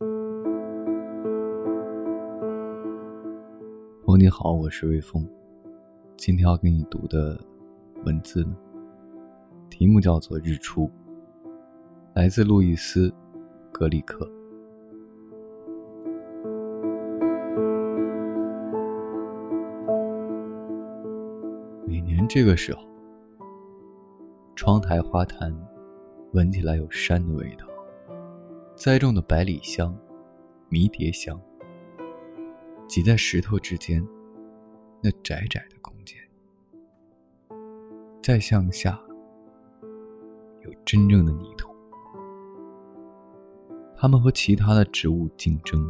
哦，你好，我是微风。今天要给你读的文字呢，题目叫做《日出》，来自路易斯·格里克。每年这个时候，窗台花坛闻起来有山的味道，栽种的百里香、迷迭香。挤在石头之间，那窄窄的空间。再向下，有真正的泥土。它们和其他的植物竞争，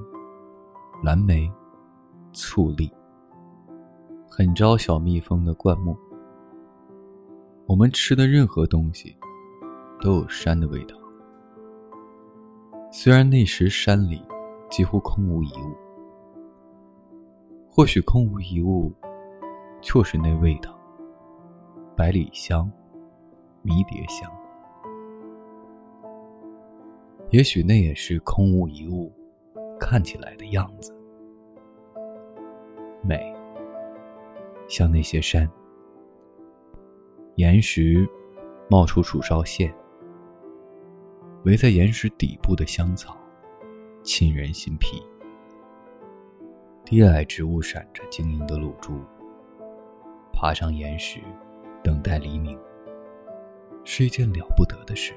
蓝莓、醋栗，很招小蜜蜂的灌木。我们吃的任何东西，都有山的味道。虽然那时山里几乎空无一物。或许空无一物，就是那味道。百里香、迷迭香。也许那也是空无一物，看起来的样子。美，像那些山，岩石冒出树梢线，围在岩石底部的香草，沁人心脾。低矮植物闪着晶莹的露珠，爬上岩石，等待黎明，是一件了不得的事。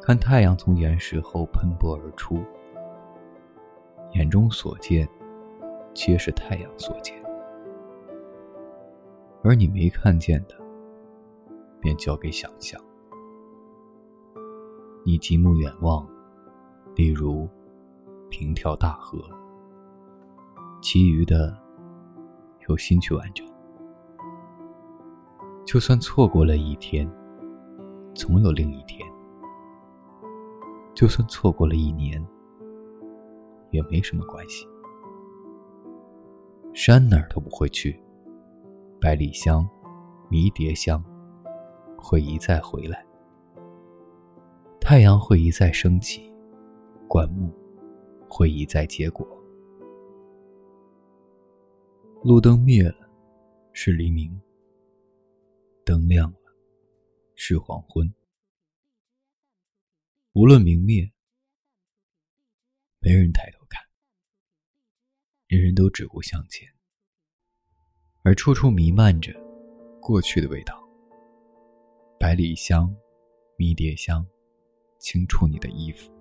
看太阳从岩石后喷薄而出，眼中所见，皆是太阳所见，而你没看见的，便交给想象。你极目远望，例如。平眺大河，其余的由心去完成。就算错过了一天，总有另一天；就算错过了一年，也没什么关系。山哪儿都不会去，百里香、迷迭香会一再回来，太阳会一再升起，灌木。会一再结果。路灯灭了，是黎明；灯亮了，是黄昏。无论明灭，没人抬头看，人人都只顾向前，而处处弥漫着过去的味道。百里香、迷迭香，轻触你的衣服。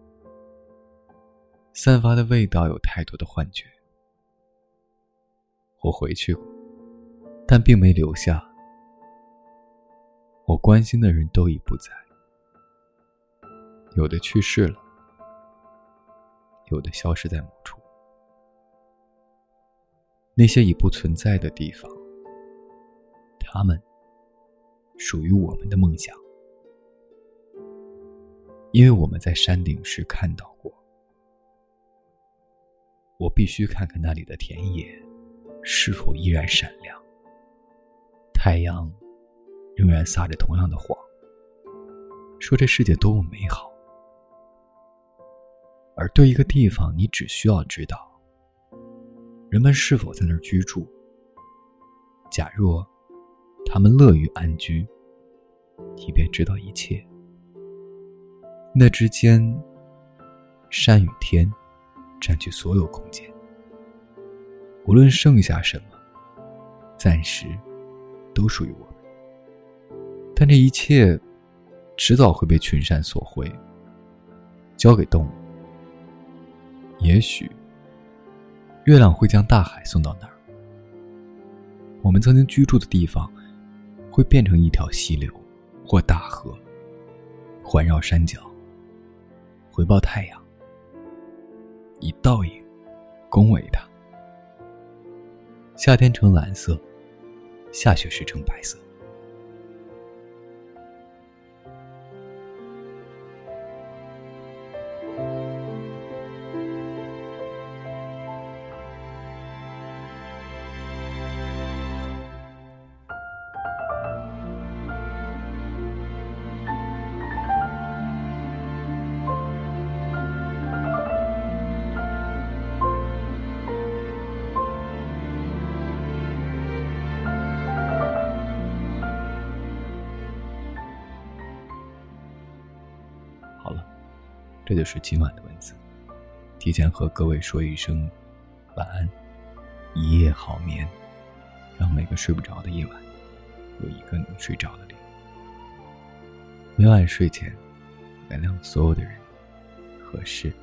散发的味道有太多的幻觉。我回去过，但并没留下。我关心的人都已不在，有的去世了，有的消失在某处。那些已不存在的地方，他们属于我们的梦想，因为我们在山顶时看到过。我必须看看那里的田野是否依然闪亮，太阳仍然撒着同样的谎，说这世界多么美好。而对一个地方，你只需要知道人们是否在那儿居住。假若他们乐于安居，你便知道一切。那之间，山与天。占据所有空间，无论剩下什么，暂时都属于我们。但这一切，迟早会被群山所毁，交给动物。也许，月亮会将大海送到那儿，我们曾经居住的地方，会变成一条溪流或大河，环绕山脚，回报太阳。以倒影恭维它。夏天呈蓝色，下雪时呈白色。好了，这就是今晚的文字。提前和各位说一声晚安，一夜好眠，让每个睡不着的夜晚有一个能睡着的理由。每晚睡前，原谅所有的人和事。